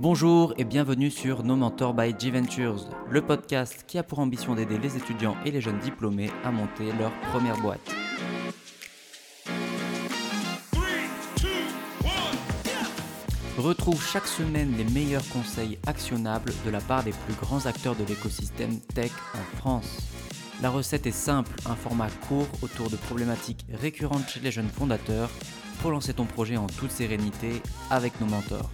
Bonjour et bienvenue sur No Mentor by G-Ventures, le podcast qui a pour ambition d'aider les étudiants et les jeunes diplômés à monter leur première boîte. Retrouve chaque semaine les meilleurs conseils actionnables de la part des plus grands acteurs de l'écosystème tech en France. La recette est simple, un format court autour de problématiques récurrentes chez les jeunes fondateurs pour lancer ton projet en toute sérénité avec nos mentors.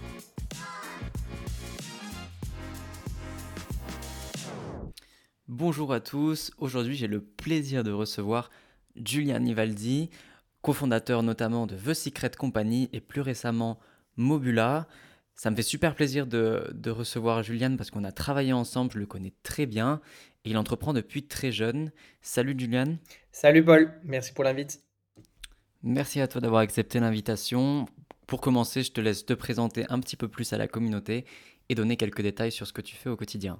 Bonjour à tous, aujourd'hui j'ai le plaisir de recevoir Julian Nivaldi, cofondateur notamment de The Secret Company et plus récemment Mobula. Ça me fait super plaisir de, recevoir Julian parce qu'on a travaillé ensemble, je le connais très bien et il entreprend depuis très jeune. Salut Julian. Salut Paul, merci pour l'invite. Merci à toi d'avoir accepté l'invitation. Pour commencer, je te laisse te présenter un petit peu plus à la communauté et donner quelques détails sur ce que tu fais au quotidien.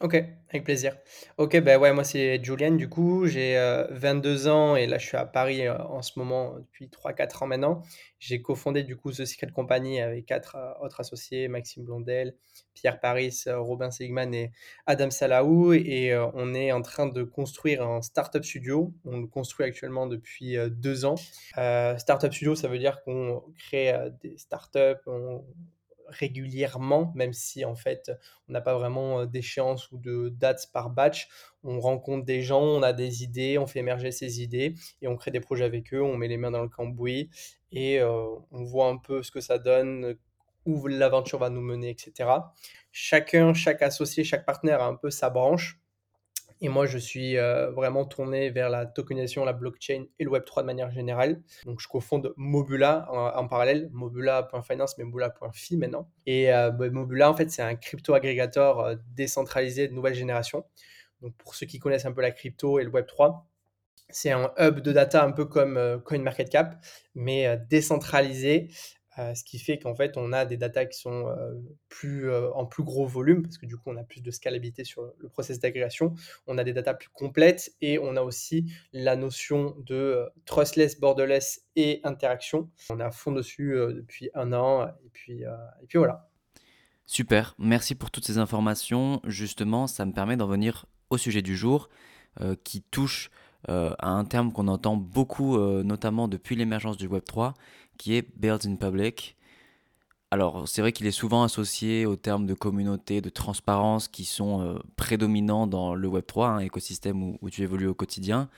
OK, avec plaisir. OK, ben ouais, moi c'est Julian du coup, j'ai, 22 euh, ans et là je suis à Paris, euh, en ce moment depuis 3-4 ans maintenant. J'ai cofondé du coup The Secret Company avec quatre euh, autres associés, Maxime Blondel, Pierre Paris, Robin Seligman et Adam Salaou et on est en train de construire un startup studio. On le construit actuellement depuis, 2 ans. startup studio, ça veut dire qu'on crée, des startups, on régulièrement, même si en fait on n'a pas vraiment d'échéance ou de dates par batch. On rencontre des gens, on a des idées, on fait émerger ces idées et on crée des projets avec eux, on met les mains dans le cambouis et on voit un peu ce que ça donne, où l'aventure va nous mener, etc. Chacun, chaque associé, chaque partenaire a un peu sa branche. Et moi, je suis euh, vraiment tourné vers la tokenisation, la blockchain et le Web3 de manière générale. Donc, je cofonde Mobula en, parallèle, mobula.finance, mais mobula.fi maintenant. Et euh, bah, Mobula, en fait, c'est un crypto agrégateur euh, décentralisé de nouvelle génération. Donc, pour ceux qui connaissent un peu la crypto et le Web3, c'est un hub de data un peu comme CoinMarketCap, mais décentralisé euh, ce qui fait qu'en fait, on a des datas qui sont euh, plus, euh, en plus gros volume, parce que du coup, on a plus de scalabilité sur le process d'agrégation. On a des datas plus complètes et on a aussi la notion de trustless, borderless et interaction. On est à fond dessus depuis un an et puis, et puis voilà. Super, merci pour toutes ces informations. Justement, ça me permet d'en venir au sujet du jour qui touche à un terme qu'on entend beaucoup, notamment depuis l'émergence du Web3, qui est Build in Public. Alors, c'est vrai qu'il est souvent associé aux termes de communauté, de transparence qui sont euh, prédominants dans le Web3, un écosystème où, tu évolues au quotidien.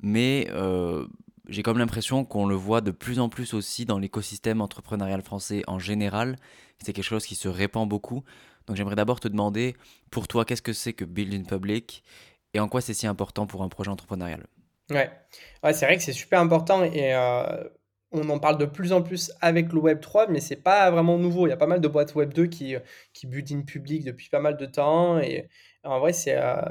Mais euh, j'ai comme l'impression qu'on le voit de plus en plus aussi dans l'écosystème entrepreneurial français en général. C'est quelque chose qui se répand beaucoup. Donc, j'aimerais d'abord te demander, pour toi, qu'est-ce que c'est que Build in Public et en quoi c'est si important pour un projet entrepreneurial? Ouais, ouais c'est vrai que c'est super important et euh, on en parle de plus en plus avec le Web 3, mais c'est pas vraiment nouveau. Il y a pas mal de boîtes Web 2 qui, qui in public depuis pas mal de temps. Et en vrai, c'est euh,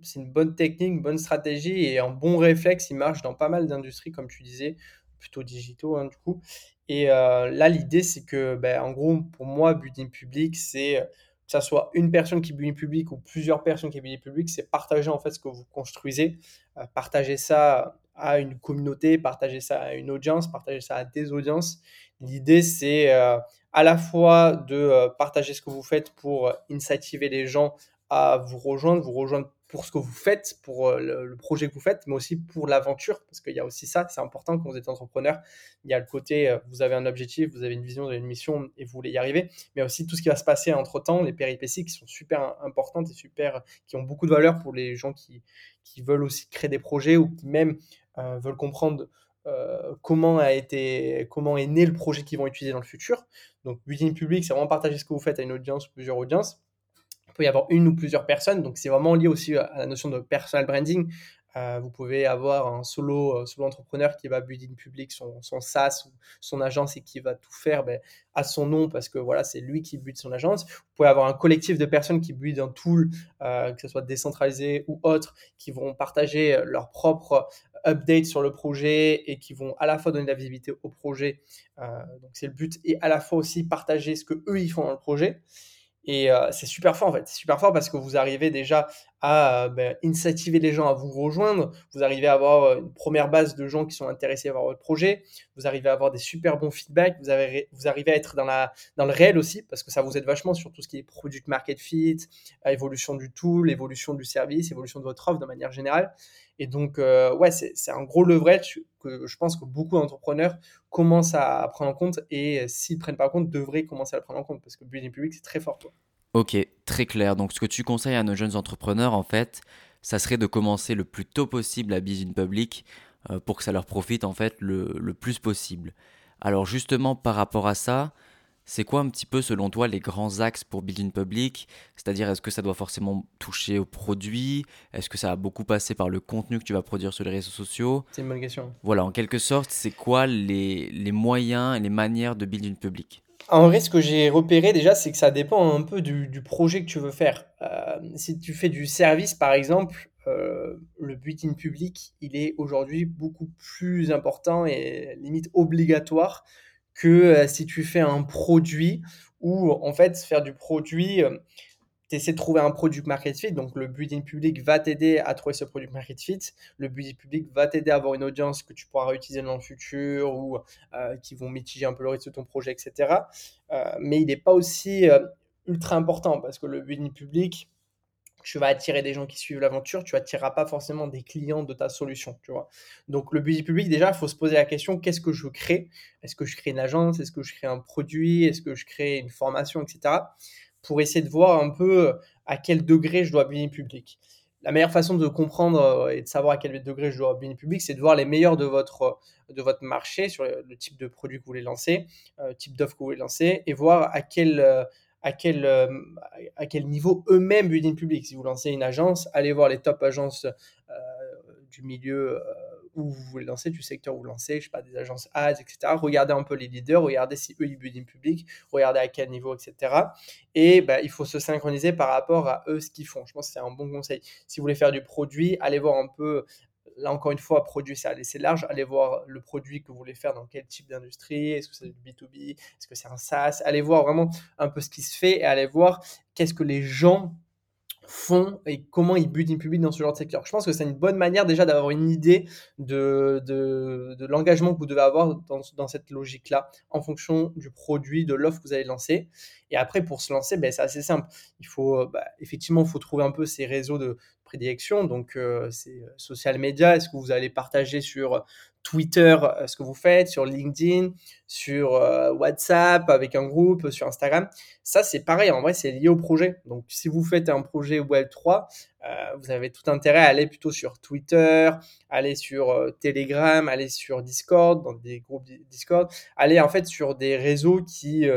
c'est une bonne technique, une bonne stratégie et un bon réflexe. Il marche dans pas mal d'industries, comme tu disais, plutôt digitaux, hein, du coup. Et euh, là, l'idée, c'est que, ben, en gros, pour moi, in public, c'est que ça soit une personne qui in public ou plusieurs personnes qui in public, c'est partager en fait ce que vous construisez, euh, partager ça à une communauté, partager ça à une audience, partager ça à des audiences. L'idée, c'est euh, à la fois de euh, partager ce que vous faites pour euh, incentiver les gens à vous rejoindre, vous rejoindre pour ce que vous faites, pour le, projet que vous faites, mais aussi pour l'aventure, parce qu'il y a aussi ça, c'est important quand vous êtes entrepreneur. Il y a le côté, vous avez un objectif, vous avez une vision, vous avez une mission et vous voulez y arriver, mais aussi tout ce qui va se passer entre temps, les péripéties qui sont super importantes et super, qui ont beaucoup de valeur pour les gens qui, qui veulent aussi créer des projets ou qui même euh, veulent comprendre euh, comment a été, comment est né le projet qu'ils vont utiliser dans le futur. Donc, building public, c'est vraiment partager ce que vous faites à une audience ou plusieurs audiences. Il peut y avoir une ou plusieurs personnes, donc c'est vraiment lié aussi à la notion de personal branding. Euh, vous pouvez avoir un solo, euh, solo entrepreneur qui va building public son, son SaaS ou son agence et qui va tout faire ben, à son nom parce que voilà, c'est lui qui build son agence. Vous pouvez avoir un collectif de personnes qui build un tool, euh, que ce soit décentralisé ou autre, qui vont partager leur propre update sur le projet et qui vont à la fois donner de la visibilité au projet. donc c'est le but et à la fois aussi partager ce que eux ils font dans le projet. Et c'est super fort en fait, c'est super fort parce que vous arrivez déjà à incentiver les gens à vous rejoindre. Vous arrivez à avoir une première base de gens qui sont intéressés par votre projet. Vous arrivez à avoir des super bons feedbacks. Vous, avez, vous arrivez à être dans, la, dans le réel aussi parce que ça vous aide vachement sur tout ce qui est product market fit, évolution du tool, évolution du service, évolution de votre offre de manière générale. Et donc, euh, ouais, c'est un gros leverage que je pense que beaucoup d'entrepreneurs commencent à prendre en compte et s'ils ne prennent pas en compte, devraient commencer à le prendre en compte parce que le building public, c'est très fort. Toi. Ok, très clair. Donc, ce que tu conseilles à nos jeunes entrepreneurs, en fait, ça serait de commencer le plus tôt possible à Business Public euh, pour que ça leur profite, en fait, le, le, plus possible. Alors, justement, par rapport à ça, c'est quoi un petit peu, selon toi, les grands axes pour Building Public? C'est-à-dire, est-ce que ça doit forcément toucher au produit? Est-ce que ça va beaucoup passer par le contenu que tu vas produire sur les réseaux sociaux? C'est une bonne question. Voilà, en quelque sorte, c'est quoi les, les moyens et les manières de Building Public? En vrai, ce que j'ai repéré déjà, c'est que ça dépend un peu du, projet que tu veux faire. Euh, si tu fais du service, par exemple, euh, le building public, il est aujourd'hui beaucoup plus important et limite obligatoire que euh, si tu fais un produit ou en fait faire du produit tu essaies de trouver un produit market fit. Donc, le building public va t'aider à trouver ce produit market fit. Le building public va t'aider à avoir une audience que tu pourras réutiliser dans le futur ou euh, qui vont mitiger un peu le risque de ton projet, etc. Euh, mais il n'est pas aussi euh, ultra important parce que le building public, tu vas attirer des gens qui suivent l'aventure, tu n'attireras pas forcément des clients de ta solution, tu vois. Donc le building public, déjà, il faut se poser la question, qu'est-ce que je crée? Est-ce que je crée une agence? Est-ce que je crée un produit? Est-ce que je crée une formation, etc pour essayer de voir un peu euh, à quel degré je dois building public. La meilleure façon de comprendre euh, et de savoir à quel degré je dois building public, c'est de voir les meilleurs de votre, euh, de votre marché sur le, type de produit que vous voulez lancer, le type d'offre que vous voulez lancer, et voir à quel, à quel, à quel niveau eux-mêmes building public. Si vous lancez une agence, allez voir les top agences du milieu où vous voulez lancer, du secteur où vous lancez, je sais pas, des agences ads, etc. Regardez un peu les leaders, regardez si eux, ils public, regardez à quel niveau, etc. Et bah, il faut se synchroniser par rapport à eux, ce qu'ils font. Je pense que c'est un bon conseil. Si vous voulez faire du produit, allez voir un peu là encore une fois, produit, c'est assez large. Allez voir le produit que vous voulez faire dans quel type d'industrie. Est-ce que c'est du B2B Est-ce que c'est un SaaS? Allez voir vraiment un peu ce qui se fait et allez voir qu'est-ce que les gens font et comment ils butent public dans ce genre de secteur. Je pense que c'est une bonne manière déjà d'avoir une idée de, l'engagement que vous devez avoir dans, cette logique-là en fonction du produit, de l'offre que vous allez lancer. Et après, pour se lancer, ben, c'est assez simple. Il faut, bah, effectivement, il faut trouver un peu ces réseaux de prédilection. Donc, euh, c'est euh, social media. Est-ce que vous allez partager sur Twitter euh, ce que vous faites, sur LinkedIn, sur WhatsApp avec un groupe, sur Instagram? Ça, c'est pareil. En vrai, c'est lié au projet. Donc, si vous faites un projet Web3, vous avez tout intérêt à aller plutôt sur Twitter, aller sur Telegram, aller sur Discord, dans des groupes Discord, aller en fait sur des réseaux qui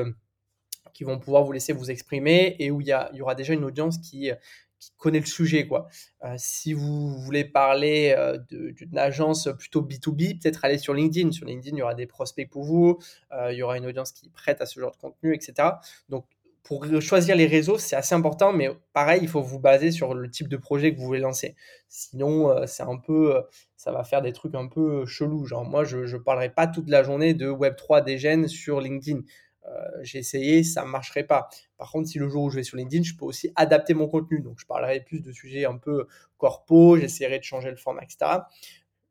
qui vont pouvoir vous laisser vous exprimer et où il y, il y aura déjà une audience qui, qui connaît le sujet. Quoi. Euh, si vous voulez parler euh, d'une agence plutôt B2B, peut-être aller sur LinkedIn. Sur LinkedIn, il y aura des prospects pour vous, euh, il y aura une audience qui est prête à ce genre de contenu, etc. Donc, pour choisir les réseaux, c'est assez important, mais pareil, il faut vous baser sur le type de projet que vous voulez lancer. Sinon, c'est un peu, ça va faire des trucs un peu chelous. Genre, moi, je ne parlerai pas toute la journée de Web3 des gènes sur LinkedIn. Euh, j'ai essayé, ça ne marcherait pas. Par contre, si le jour où je vais sur LinkedIn, je peux aussi adapter mon contenu. Donc, je parlerai plus de sujets un peu corpo, j'essaierai de changer le format, etc.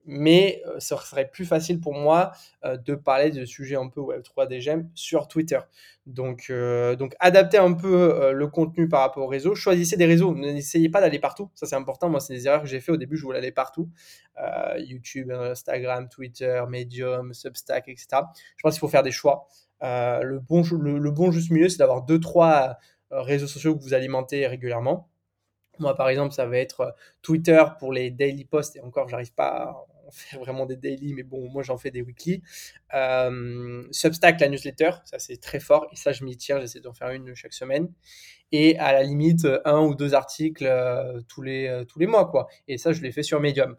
Mais euh, ce serait plus facile pour moi euh, de parler de sujets un peu Web3 des j'aime sur Twitter. Donc, donc adaptez un peu le contenu par rapport au réseau. Choisissez des réseaux. N'essayez pas d'aller partout. Ça, c'est important. Moi, c'est des erreurs que j'ai fait au début. Je voulais aller partout. YouTube, Instagram, Twitter, Medium, Substack, etc. Je pense qu'il faut faire des choix. Euh, le, bon, le, bon juste milieu, c'est d'avoir deux, trois euh, réseaux sociaux que vous alimentez régulièrement. Moi, par exemple, ça va être euh, Twitter pour les daily posts, et encore, j'arrive pas à faire vraiment des daily, mais bon, moi, j'en fais des weekly. Substack, la newsletter, ça, c'est très fort, et ça, je m'y tiens, j'essaie d'en faire une chaque semaine. Et à la limite, un ou deux articles tous, les, tous les mois, quoi. Et ça, je l'ai fait sur Medium.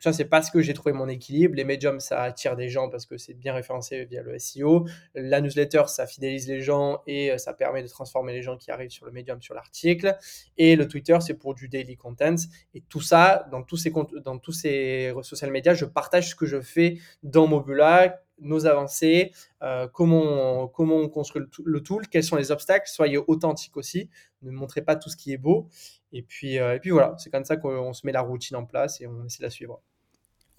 Ça, c'est parce que j'ai trouvé mon équilibre. Les médiums, ça attire des gens parce que c'est bien référencé via le SEO. La newsletter, ça fidélise les gens et euh, ça permet de transformer les gens qui arrivent sur le médium sur l'article. Et le Twitter, c'est pour du daily content. Et tout ça, dans tous ces, dans tous ces social media, je partage ce que je fais dans Mobula, nos avancées, comment, on, comment on construit le, tool, quels sont les obstacles, soyez authentique aussi, ne montrez pas tout ce qui est beau. Et puis, et puis voilà, c'est comme ça qu'on se met la routine en place et on essaie de la suivre.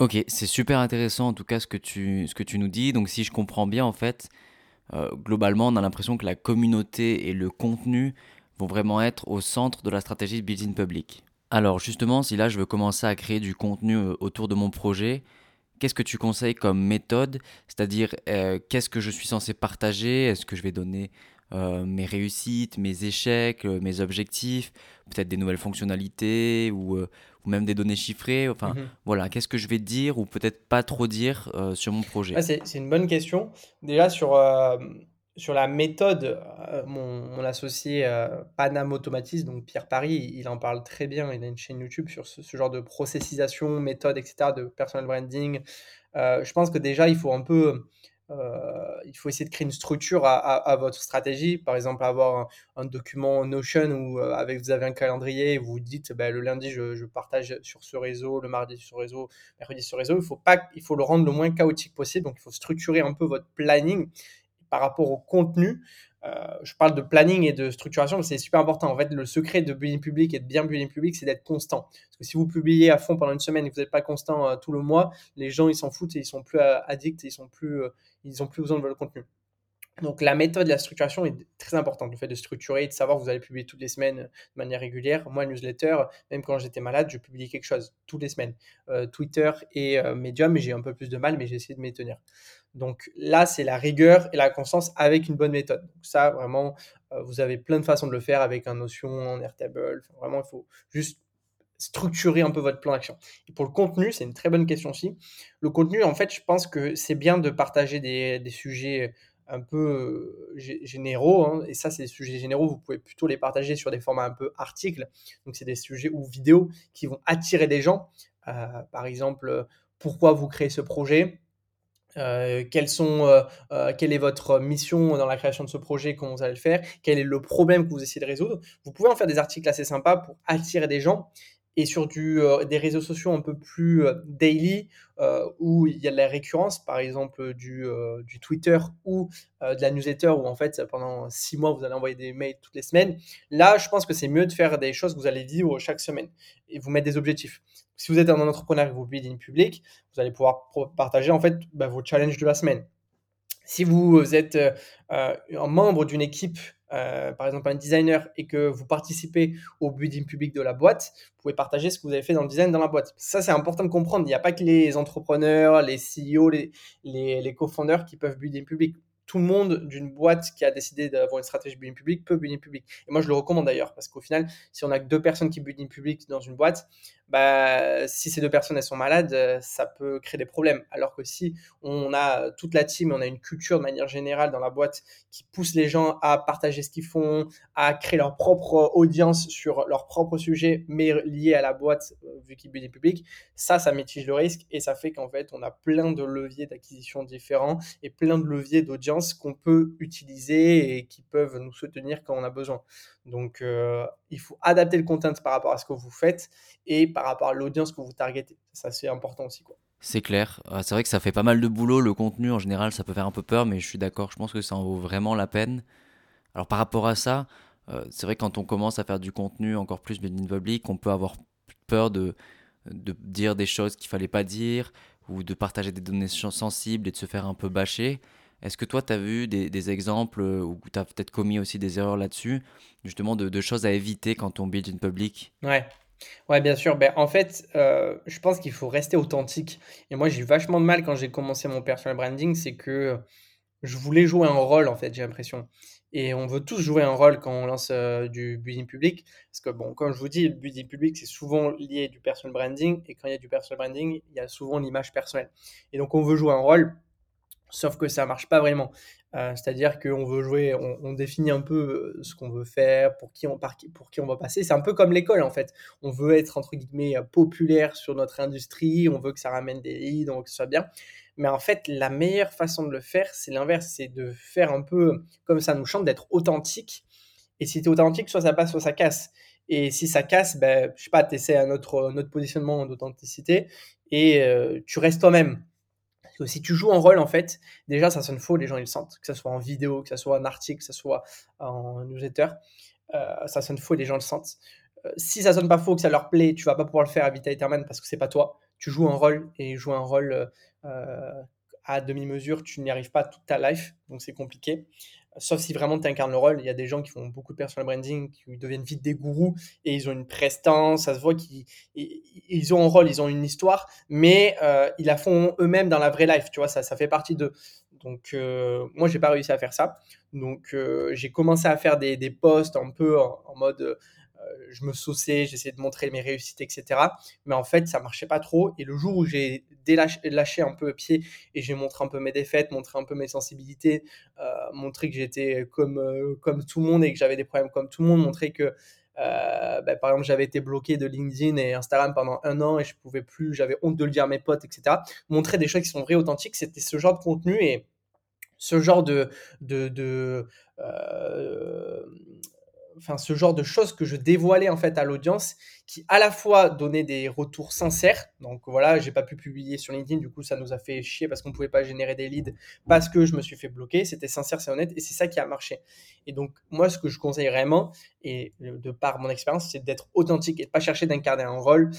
Ok, c'est super intéressant en tout cas ce que tu, ce que tu nous dis. Donc si je comprends bien en fait, globalement on a l'impression que la communauté et le contenu vont vraiment être au centre de la stratégie de Building Public. Alors justement, si là je veux commencer à créer du contenu euh, autour de mon projet, qu'est-ce que tu conseilles comme méthode? C'est-à-dire, euh, qu'est-ce que je suis censé partager? Est-ce que je vais donner euh, mes réussites, mes échecs, mes objectifs, peut-être des nouvelles fonctionnalités ou, ou, même des données chiffrées Enfin, mmh voilà, qu'est-ce que je vais dire ou peut-être pas trop dire sur mon projet? Ah, C'est une bonne question. Déjà, sur sur la méthode, euh, mon, associé euh, Panam Automatise, donc Pierre Paris, il en parle très bien. Il a une chaîne YouTube sur ce, genre de processisation, méthode, etc., de personal branding. Euh, je pense que déjà, il faut un peu, il faut essayer de créer une structure à, votre stratégie. Par exemple, avoir un, document Notion où avec, vous avez un calendrier et vous dites bah, le lundi, je, partage sur ce réseau, le mardi sur ce réseau, mercredi sur ce réseau. Il faut, pas, il faut le rendre le moins chaotique possible. Donc, il faut structurer un peu votre planning par rapport au contenu. Euh, je parle de planning et de structuration, c'est super important. En fait, le secret de building public et de bien building public, c'est d'être constant. Parce que si vous publiez à fond pendant une semaine et que vous n'êtes pas constant euh, tout le mois, les gens ils s'en foutent et ils sont plus euh, addicts, et ils sont plus, ils ont plus besoin de votre contenu. Donc la méthode de la structuration est très importante, le fait de structurer de savoir que vous allez publier toutes les semaines de manière régulière. Moi, newsletter, même quand j'étais malade, je publiais quelque chose toutes les semaines. Twitter et Medium, j'ai un peu plus de mal, mais j'ai essayé de m'y tenir. Donc là, c'est la rigueur et la constance avec une bonne méthode. Donc ça, vraiment, euh, vous avez plein de façons de le faire avec un Notion, en Airtable. vraiment, il faut juste structurer un peu votre plan d'action. Et pour le contenu, c'est une très bonne question aussi. Le contenu, en fait, je pense que c'est bien de partager des, sujets un peu euh, généraux. Hein. et ça, c'est des sujets généraux. Vous pouvez plutôt les partager sur des formats un peu articles. Donc, c'est des sujets ou vidéos qui vont attirer des gens. Euh, par exemple, pourquoi vous créez ce projet? Euh, sont, euh, euh, quelle est votre mission dans la création de ce projet, comment vous allez le faire, quel est le problème que vous essayez de résoudre? Vous pouvez en faire des articles assez sympas pour attirer des gens et sur du, des réseaux sociaux un peu plus daily où il y a de la récurrence, par exemple du, Twitter ou de la newsletter où en fait pendant six mois vous allez envoyer des mails toutes les semaines. Là, je pense que c'est mieux de faire des choses que vous allez vivre chaque semaine et vous mettre des objectifs. Si vous êtes un entrepreneur et que vous buildez une public, vous allez pouvoir partager en fait bah, vos challenges de la semaine. Si vous êtes euh, un membre d'une équipe, euh, par exemple un designer, et que vous participez au building public de la boîte, vous pouvez partager ce que vous avez fait dans le design dans la boîte. Ça, c'est important de comprendre. Il n'y a pas que les entrepreneurs, les CEO, les, les, co-founders qui peuvent builder public tout le monde d'une boîte qui a décidé d'avoir une stratégie building public peut building public. Et moi, je le recommande d'ailleurs, parce qu'au final, si on a que deux personnes qui building public dans une boîte, bah, si ces deux personnes elles sont malades, euh, ça peut créer des problèmes. Alors que si on a toute la team, on a une culture de manière générale dans la boîte qui pousse les gens à partager ce qu'ils font, à créer leur propre audience sur leur propre sujet, mais lié à la boîte, euh, vu qu'ils building public, ça, ça mitige le risque et ça fait qu'en fait, on a plein de leviers d'acquisition différents et plein de leviers d'audience qu'on peut utiliser et qui peuvent nous soutenir quand on a besoin. Donc, euh, il faut adapter le content par rapport à ce que vous faites et par rapport à l'audience que vous targetez. Ça, c'est important aussi. Quoi. C'est clair. Ah, c'est vrai que ça fait pas mal de boulot. Le contenu, en général, ça peut faire un peu peur, mais je suis d'accord. Je pense que ça en vaut vraiment la peine. Alors, par rapport à ça, euh, c'est vrai que quand on commence à faire du contenu encore plus in public, on peut avoir peur de, de dire des choses qu'il fallait pas dire ou de partager des données sensibles et de se faire un peu bâcher. Est-ce que toi, tu as vu des, exemples euh, où tu as peut-être commis aussi des erreurs là-dessus, justement de, choses à éviter quand on build in public? Ouais. Ouais, bien sûr. Ben, en fait, euh, je pense qu'il faut rester authentique. Et moi, j'ai eu vachement de mal quand j'ai commencé mon personal branding, c'est que je voulais jouer un rôle, en fait, j'ai l'impression. Et on veut tous jouer un rôle quand on lance euh, du building public. Parce que, bon, comme je vous dis, le building public, c'est souvent lié du personal branding. Et quand il y a du personal branding, il y a souvent l'image personnelle. Et donc, on veut jouer un rôle. Sauf que ça marche pas vraiment. Euh, c'est-à-dire qu'on veut jouer, on, définit un peu euh, ce qu'on veut faire, pour qui on, pour qui on va passer. C'est un peu comme l'école en fait. On veut être entre guillemets populaire sur notre industrie, on veut que ça ramène des leads, on veut que ce soit bien. Mais en fait, la meilleure façon de le faire, c'est l'inverse, c'est de faire un peu comme ça nous chante, d'être authentique. Et si tu es authentique, soit ça passe, soit ça casse. Et si ça casse, ben, je sais pas, tu essaies un autre, positionnement d'authenticité et euh, tu restes toi-même si tu joues en rôle, en fait, déjà, ça sonne faux, les gens ils le sentent, que ce soit en vidéo, que ce soit en article, que ce soit en newsletter, euh, ça sonne faux, les gens le sentent. Euh, si ça sonne pas faux, que ça leur plaît, tu vas pas pouvoir le faire à Vita parce que c'est pas toi. Tu joues un rôle et jouer un rôle à demi-mesure, tu n'y arrives pas toute ta life, donc c'est compliqué sauf si vraiment tu incarnes le rôle. Il y a des gens qui font beaucoup de personal branding, qui deviennent vite des gourous et ils ont une prestance, ça se voit qu'ils ils ont un rôle, ils ont une histoire, mais euh, ils la font eux-mêmes dans la vraie life, tu vois, ça, fait partie d'eux. Donc euh, moi, j'ai pas réussi à faire ça. Donc euh, j'ai commencé à faire des, posts un peu en mode je me sauçais, j'essayais de montrer mes réussites, etc. Mais en fait, ça marchait pas trop. Et le jour où j'ai lâché un peu pied et j'ai montré un peu mes défaites, montré un peu mes sensibilités, euh, montré que j'étais comme, euh, comme tout le monde et que j'avais des problèmes comme tout le monde, montré que bah, par exemple, j'avais été bloqué de LinkedIn et Instagram pendant un an et je pouvais plus, j'avais honte de le dire à mes potes, etc. Montrer des choses qui sont vraies, authentiques, c'était ce genre de contenu et ce genre de, de enfin ce genre de choses que je dévoilais en fait à l'audience qui à la fois donnaient des retours sincères donc voilà j'ai pas pu publier sur LinkedIn du coup ça nous a fait chier parce qu'on pouvait pas générer des leads parce que je me suis fait bloquer c'était sincère c'est honnête et c'est ça qui a marché et donc moi ce que je conseille vraiment et de par mon expérience c'est d'être authentique et de pas chercher d'incarner un rôle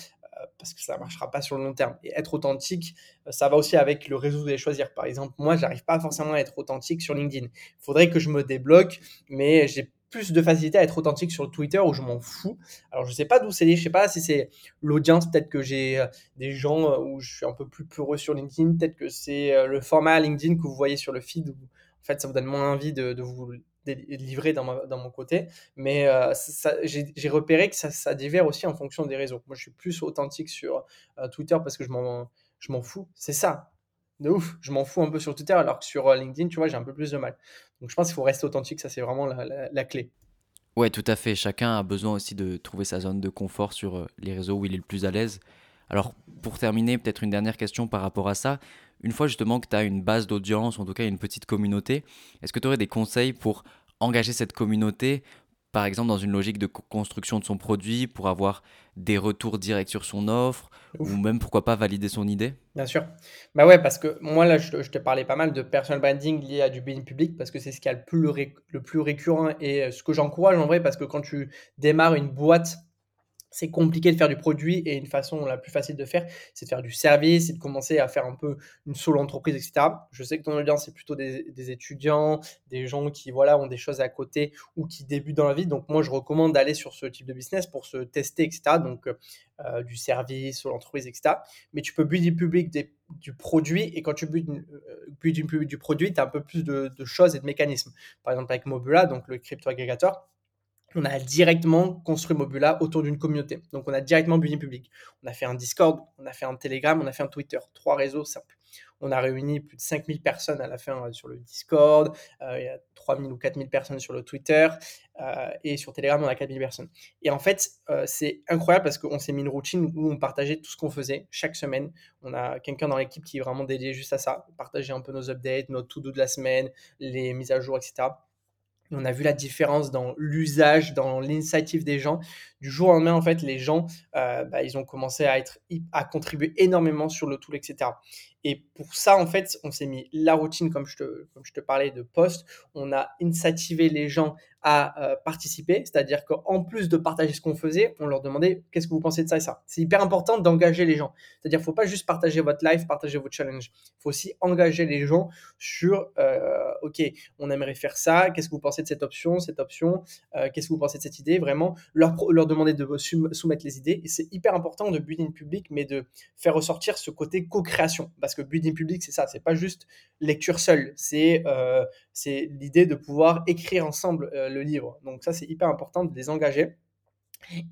euh, parce que ça ne marchera pas sur le long terme. Et être authentique, euh, ça va aussi avec le réseau allez choisir. Par exemple, moi, j'arrive pas forcément à être authentique sur LinkedIn. Il faudrait que je me débloque, mais j'ai plus de facilité à être authentique sur Twitter où je m'en fous. Alors je sais pas d'où c'est, je sais pas si c'est l'audience, peut-être que j'ai euh, des gens euh, où je suis un peu plus peureux sur LinkedIn, peut-être que c'est euh, le format LinkedIn que vous voyez sur le feed en fait ça vous donne moins envie de, vous livrer dans, mon côté. Mais j'ai repéré que ça, ça, diffère aussi en fonction des réseaux. Moi je suis plus authentique sur Twitter parce que je m'en fous. C'est ça de ouf. Je m'en fous un peu sur Twitter, alors que sur LinkedIn, tu vois, j'ai un peu plus de mal. Donc je pense qu'il faut rester authentique, ça c'est vraiment la, clé. Ouais, tout à fait. Chacun a besoin aussi de trouver sa zone de confort sur euh, les réseaux où il est le plus à l'aise. Alors, pour terminer, peut-être une dernière question par rapport à ça. Une fois justement que tu as une base d'audience, en tout cas une petite communauté, est-ce que tu aurais des conseils pour engager cette communauté par exemple dans une logique de construction de son produit pour avoir des retours directs sur son offre ou même pourquoi pas valider son idée? Bien sûr. Bah ouais, parce que moi là, je, te parlais pas mal de personal branding lié à du building public parce que c'est ce qui a le plus, le plus récurrent et ce que j'encourage en vrai parce que quand tu démarres une boîte c'est compliqué de faire du produit et une façon la plus facile de faire, c'est de faire du service, c'est de commencer à faire un peu une solo entreprise, etc. Je sais que ton audience, c'est plutôt des, étudiants, des gens qui voilà ont des choses à côté ou qui débutent dans la vie. Donc moi, je recommande d'aller sur ce type de business pour se tester, etc. Donc euh, du service, solo entreprise, etc. Mais tu peux build public du produit et quand tu build, euh, du produit, tu as un peu plus de, de, choses et de mécanismes. Par exemple, avec Mobula, donc le crypto agrégateur, on a directement construit Mobula autour d'une communauté. Donc, on a directement building public. On a fait un Discord, on a fait un Telegram, on a fait un Twitter. Trois réseaux simples. On a réuni plus de 5000 personnes à la fin euh, sur le Discord. Euh, il y a 3000 ou 4000 personnes sur le Twitter. Euh, et sur Telegram, on a 4000 personnes. Et en fait, c'est incroyable parce qu'on s'est mis une routine où on partageait tout ce qu'on faisait chaque semaine. On a quelqu'un dans l'équipe qui est vraiment dédié juste à ça. Partager un peu nos updates, nos to-do de la semaine, les mises à jour, etc on a vu la différence dans l'usage, dans l'initiative des gens. Du jour au lendemain, en fait, les gens, euh, bah, ils ont commencé à être à contribuer énormément sur le tool, etc. Et pour ça, en fait, on s'est mis la routine, comme je te, comme je te parlais, de poste. On a incentivé les gens à euh, participer, c'est-à-dire qu'en plus de partager ce qu'on faisait, on leur demandait qu'est-ce que vous pensez de ça et ça. C'est hyper important d'engager les gens. C'est-à-dire qu'il faut pas juste partager votre life, partager vos challenges. Faut aussi engager les gens sur euh, OK, on aimerait faire ça, qu'est-ce que vous pensez de cette option, cette option, euh, qu'est-ce que vous pensez de cette idée, vraiment leur, leur demander de soumettre les idées. C'est hyper important de building public, mais de faire ressortir ce côté co-création. Parce que building public, c'est ça, c'est pas juste lecture seule, c'est c'est l'idée de pouvoir écrire ensemble le livre. Donc ça, c'est hyper important de les engager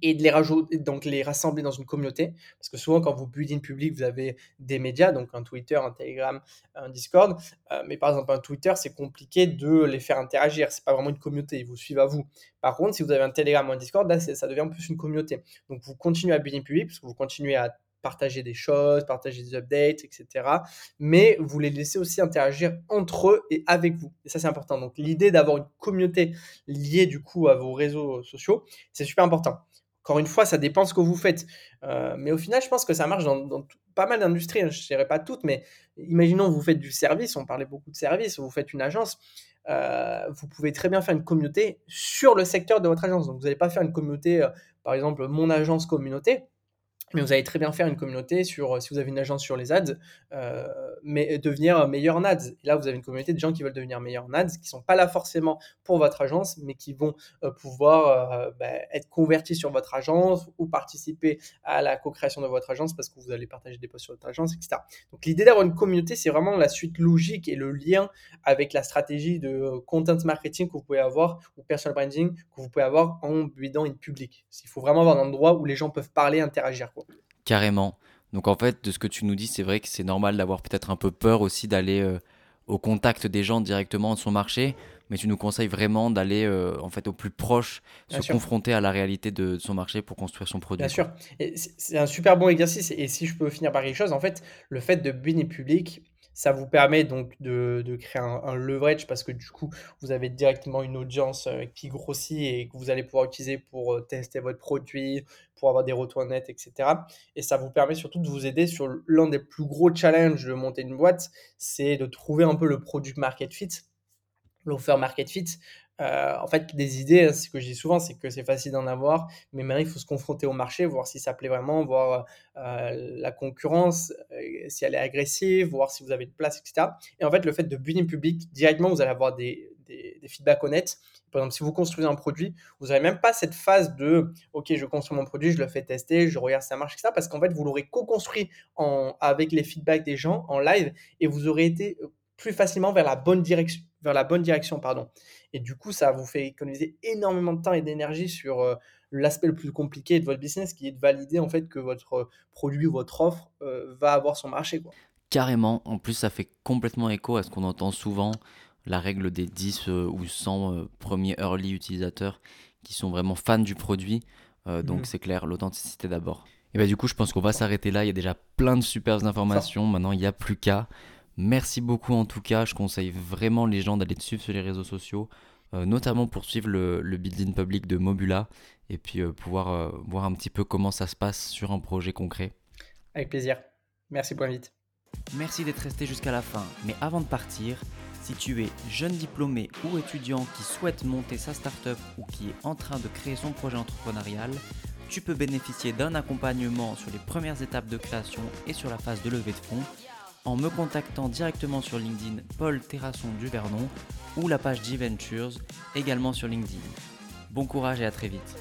et de les rajouter, donc les rassembler dans une communauté. Parce que souvent, quand vous buildez public, vous avez des médias, donc un Twitter, un Telegram, un Discord. Euh, mais par exemple, un Twitter, c'est compliqué de les faire interagir. C'est pas vraiment une communauté, ils vous suivent à vous. Par contre, si vous avez un Telegram ou un Discord, là, ça devient plus une communauté. Donc, vous continuez à builder une public, parce que vous continuez à partager des choses, partager des updates, etc. Mais vous les laissez aussi interagir entre eux et avec vous. Et ça, c'est important. Donc, l'idée d'avoir une communauté liée du coup à vos réseaux sociaux, c'est super important. Encore une fois, ça dépend ce que vous faites. Euh, mais au final, je pense que ça marche dans, pas mal d'industries, hein, je ne dirais pas toutes, mais imaginons vous faites du service, on parlait beaucoup de service, vous faites une agence, euh, vous pouvez très bien faire une communauté sur le secteur de votre agence. Donc vous n'allez pas faire une communauté, euh, par exemple mon agence communauté, mais vous allez très bien faire une communauté sur, euh, si vous avez une agence sur les ads, euh, mais devenir meilleur en ads. Et là, vous avez une communauté de gens qui veulent devenir meilleurs en ads, qui ne sont pas là forcément pour votre agence, mais qui vont euh, pouvoir bah, être convertis sur votre agence ou participer à la co-création de votre agence parce que vous allez partager des posts sur votre agence, etc. Donc l'idée d'avoir une communauté, c'est vraiment la suite logique et le lien avec la stratégie de content marketing que vous pouvez avoir ou personal branding que vous pouvez avoir en buildant une public. Il faut vraiment avoir un endroit où les gens peuvent parler, interagir. Carrément. Donc en fait, de ce que tu nous dis, c'est vrai que c'est normal d'avoir peut-être un peu peur aussi d'aller euh, au contact des gens directement de son marché, mais tu nous conseilles vraiment d'aller euh, en fait au plus proche, se confronter à la réalité de, son marché pour construire son produit. Bien sûr, c'est un super bon exercice. Et si je peux finir par quelque chose, en fait, le fait de building public, ça vous permet donc de, créer un, leverage parce que du coup, vous avez directement une audience euh, qui grossit et que vous allez pouvoir utiliser pour euh, tester votre produit, pour avoir des retours nets, etc. Et ça vous permet surtout de vous aider sur l'un des plus gros challenges de monter une boîte, c'est de trouver un peu le product market fit l'offer market fit. Euh, en fait, des idées, hein, ce que je dis souvent, c'est que c'est facile d'en avoir, mais maintenant, il faut se confronter au marché, voir si ça plaît vraiment, voir euh, la concurrence, euh, si elle est agressive, voir si vous avez de place, etc. Et en fait, le fait de building public, directement, vous allez avoir des, des, feedbacks honnêtes. Par exemple, si vous construisez un produit, vous n'avez même pas cette phase de OK, je construis mon produit, je le fais tester, je regarde si ça marche, etc. Parce qu'en fait, vous l'aurez co-construit avec les feedbacks des gens en live et vous aurez été plus facilement vers la bonne direction vers la bonne direction, pardon. Et du coup, ça vous fait économiser énormément de temps et d'énergie sur euh, l'aspect le plus compliqué de votre business, qui est de valider en fait que votre produit ou votre offre euh, va avoir son marché. Quoi. Carrément. En plus, ça fait complètement écho à ce qu'on entend souvent, la règle des 10 euh, ou 100 premiers early utilisateurs qui sont vraiment fans du produit. donc, mmh. c'est clair, l'authenticité d'abord. Et bah, du coup, je pense qu'on va s'arrêter là. Il y a déjà plein de super informations. Maintenant, il n'y a plus qu'à. Merci beaucoup en tout cas. Je conseille vraiment les gens d'aller te suivre sur les réseaux sociaux, euh, notamment pour suivre le, le building public de Mobula et puis euh, pouvoir euh, voir un petit peu comment ça se passe sur un projet concret. Avec plaisir. Merci pour l'invite. Merci d'être resté jusqu'à la fin. Mais avant de partir, si tu es jeune diplômé ou étudiant qui souhaite monter sa startup ou qui est en train de créer son projet entrepreneurial, tu peux bénéficier d'un accompagnement sur les premières étapes de création et sur la phase de levée de fonds en me contactant directement sur LinkedIn Paul Terrasson du Vernon ou la page G-Ventures également sur LinkedIn. Bon courage et à très vite.